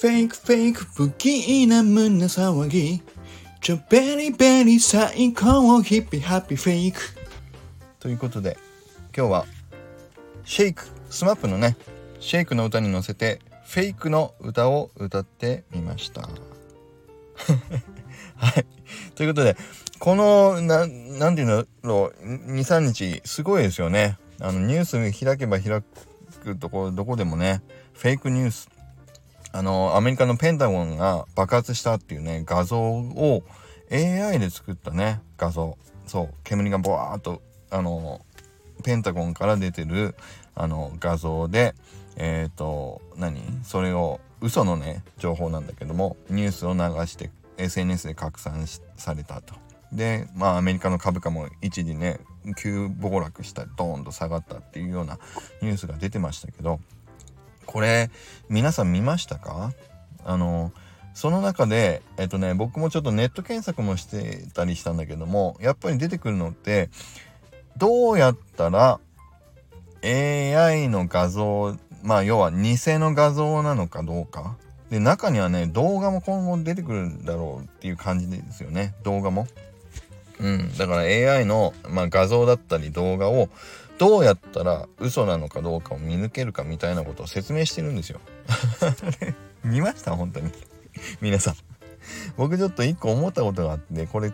フェイクフェイク不気味な胸騒ぎ。ちょ very very 最高 hippy happy フェイクということで今日はシェイクスマップのねシェイクの歌に乗せてフェイクの歌を歌ってみました。はい。ということでこのななんていうの23日すごいですよね。あのニュース開けば開くとこどこでもねフェイクニュースあのアメリカのペンタゴンが爆発したっていうね画像を AI で作ったね画像そう煙がボワーっとあのペンタゴンから出てるあの画像でえっ、ー、と何？それを嘘のね情報なんだけどもニュースを流して SNS で拡散されたと。でまあアメリカの株価も一時ね急暴落したドーンと下がったっていうようなニュースが出てましたけどこれ皆さん見ましたか？あのその中でえっとね僕もちょっとネット検索もしてたりしたんだけどもやっぱり出てくるのってどうやったら AI の画像まあ要は偽の画像なのかどうか。で中にはね動画も今後出てくるんだろうっていう感じですよね。動画も。うん、だから AI の、まあ、画像だったり動画をどうやったら嘘なのかどうかを見抜けるかみたいなことを説明してるんですよ。見ました？本当に。皆さん。僕ちょっと一個思ったことがあってこれ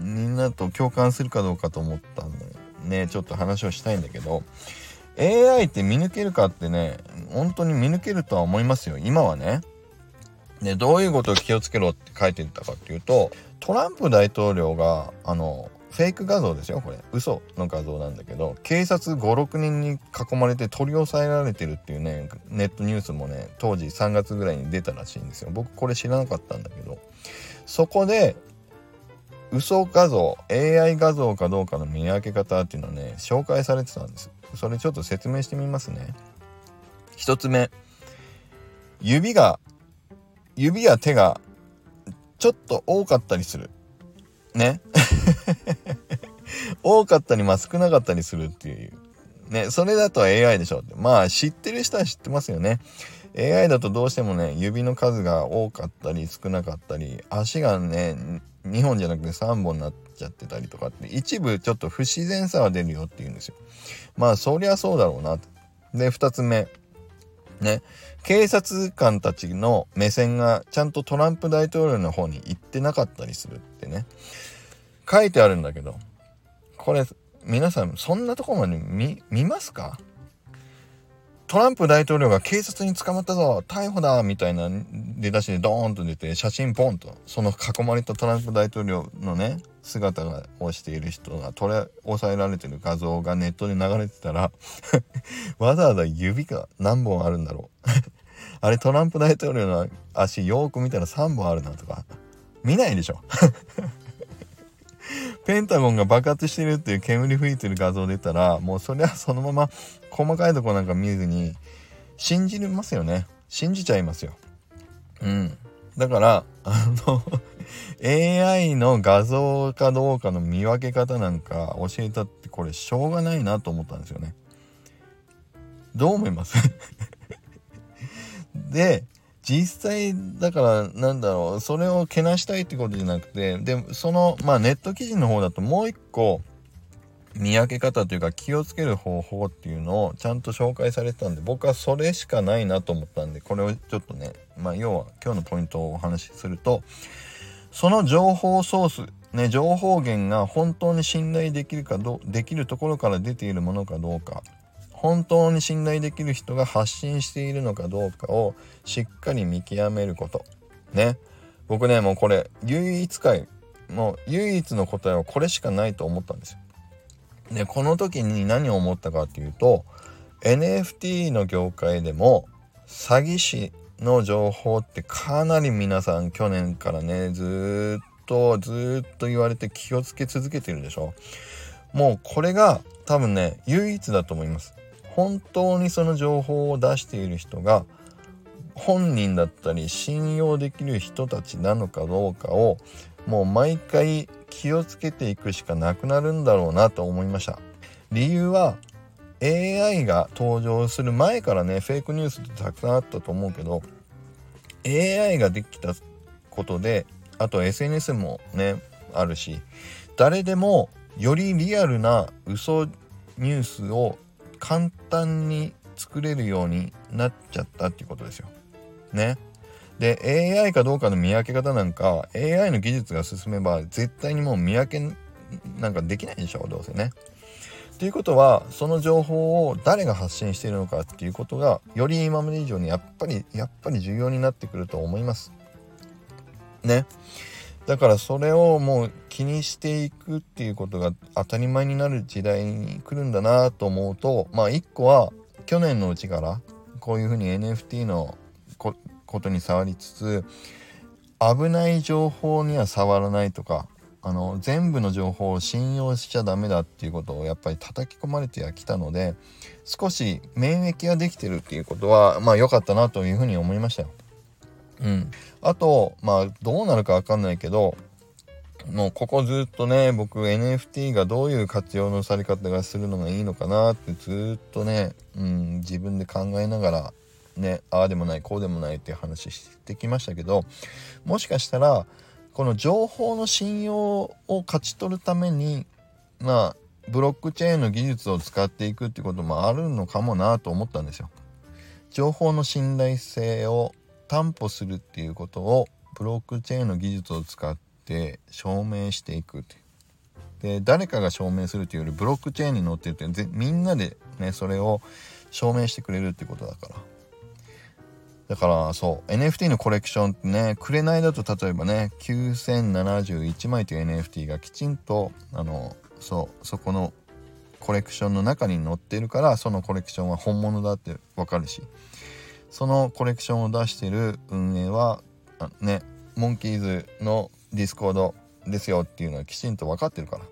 みんなと共感するかどうかと思ったんでねちょっと話をしたいんだけど AI って見抜けるかってね本当に見抜けるとは思いますよ今はね。でどういうことを気をつけろって書いてたかっていうとトランプ大統領があのフェイク画像ですよこれ。嘘の画像なんだけど警察56人に囲まれて取り押さえられてるっていうねネットニュースもね当時3月ぐらいに出たらしいんですよ。僕これ知らなかったんだけど。そこで嘘画像 AI 画像かどうかの見分け方っていうのね紹介されてたんです。それちょっと説明してみますね。1つ目。指が指や手がちょっと多かったりする。ね。多かったりまあ少なかったりするっていう。ねそれだと AI でしょって。まあ知ってる人は知ってますよね。AI だとどうしてもね指の数が多かったり少なかったり足がね2本じゃなくて3本になっちゃってたりとかって一部ちょっと不自然さは出るよっていうんですよ。まあそりゃそうだろうなで2つ目。ね警察官たちの目線がちゃんとトランプ大統領の方に行ってなかったりするってね。書いてあるんだけどこれ皆さんそんなとこまで見見ますか？トランプ大統領が警察に捕まったぞ逮捕だみたいな出だしでドーンと出て写真ポンとその囲まれたトランプ大統領のね姿をしている人が取り押さえられてる画像がネットで流れてたら わざわざ指が何本あるんだろう。あれトランプ大統領の足よく見たら3本あるなとか見ないでしょ。ペンタゴンが爆発してるっていう煙吹いてる画像出たらもうそれはそのまま細かいとこなんか見ずに信じますよね。信じちゃいますよ。うん。だからあの AI の画像かどうかの見分け方なんか教えたってこれしょうがないなと思ったんですよね。どう思います？で実際だからなんだろうそれをけなしたいってことじゃなくてでそのまあネット記事の方だともう一個見分け方というか気をつける方法っていうのをちゃんと紹介されてたんで僕はそれしかないなと思ったんでこれをちょっとねまあ要は今日のポイントをお話しするとその情報ソースね情報源が本当に信頼できるかどできるところから出ているものかどうか。本当に信頼できる人が発信しているのかどうかをしっかり見極めること。ね。僕ねもうこれ唯一回もう唯一の答えはこれしかないと思ったんですよ。でこの時に何を思ったかっていうと NFT の業界でも詐欺師の情報ってかなり皆さん去年からねずっとずっと言われて気をつけ続けてるでしょ。もうこれが多分ね唯一だと思います。本当にその情報を出している人が本人だったり信用できる人たちなのかどうかをもう毎回気をつけていくしかなくなるんだろうなと思いました。理由は AI が登場する前からねフェイクニュースってたくさんあったと思うけど AI ができたことであと SNS もねあるし誰でもよりリアルな嘘ニュースを簡単に作れるようになっちゃったっていうことですよ。ね。で AI かどうかの見分け方なんか AI の技術が進めば絶対にもう見分けなんかできないでしょどうせね。ということはその情報を誰が発信しているのかっていうことがより今まで以上にやっぱりやっぱり重要になってくると思います。ね。だからそれをもう気にしていくっていうことが当たり前になる時代に来るんだなと思うとまあ一個は去年のうちからこういうふうに NFT のことに触りつつ危ない情報には触らないとかあの全部の情報を信用しちゃダメだっていうことをやっぱり叩き込まれてはきたので少し免疫ができてるっていうことはまあ良かったなというふうに思いましたよ。うん、あとまあどうなるか分かんないけどもうここずっとね僕 NFT がどういう活用のされ方がするのがいいのかなってずっとね、うん、自分で考えながらねああでもないこうでもないっていう話してきましたけどもしかしたらこの情報の信用を勝ち取るためにまあブロックチェーンの技術を使っていくってこともあるのかもなと思ったんですよ。情報の信頼性を担保するっていうことをブロックチェーンの技術を使って証明していくってで誰かが証明するというよりブロックチェーンに載ってるってみんなでねそれを証明してくれるってことだから。だからそう NFT のコレクションってね紅だと例えばね9071枚という NFT がきちんとあのそうそこのコレクションの中に載ってるからそのコレクションは本物だってわかるし。そのコレクションを出してる運営はねモンキーズのディスコードですよっていうのはきちんと分かってるから。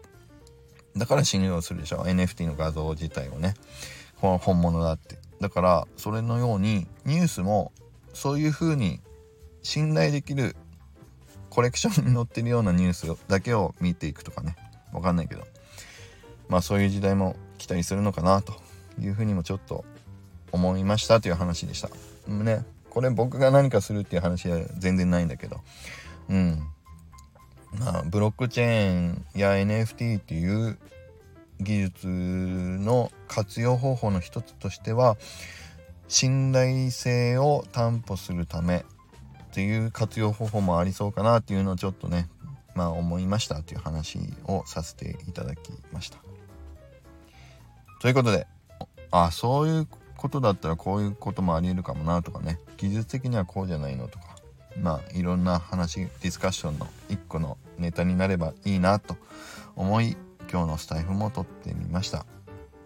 だから信用するでしょ。NFT の画像自体をね。この本物だって。だからそれのようにニュースもそういう風に信頼できるコレクションに載ってるようなニュースだけを見ていくとかね。分かんないけど。まあそういう時代も来たりするのかなというふうにもちょっと思いましたという話でした。ねこれ僕が何かするっていう話は全然ないんだけどうんまあブロックチェーンや NFT っていう技術の活用方法の一つとしては信頼性を担保するためっていう活用方法もありそうかなっていうのをちょっとねまあ思いましたという話をさせていただきました。ということであそういうことだったらこういうこともありえるかもなとかね。技術的にはこうじゃないのとか。まあいろんな話ディスカッションの一個のネタになればいいなと思い今日のスタイフも撮ってみました。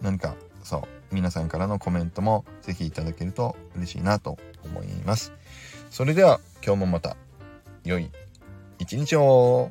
何かそう皆さんからのコメントも是非いただけると嬉しいなと思います。それでは今日もまた良い一日を。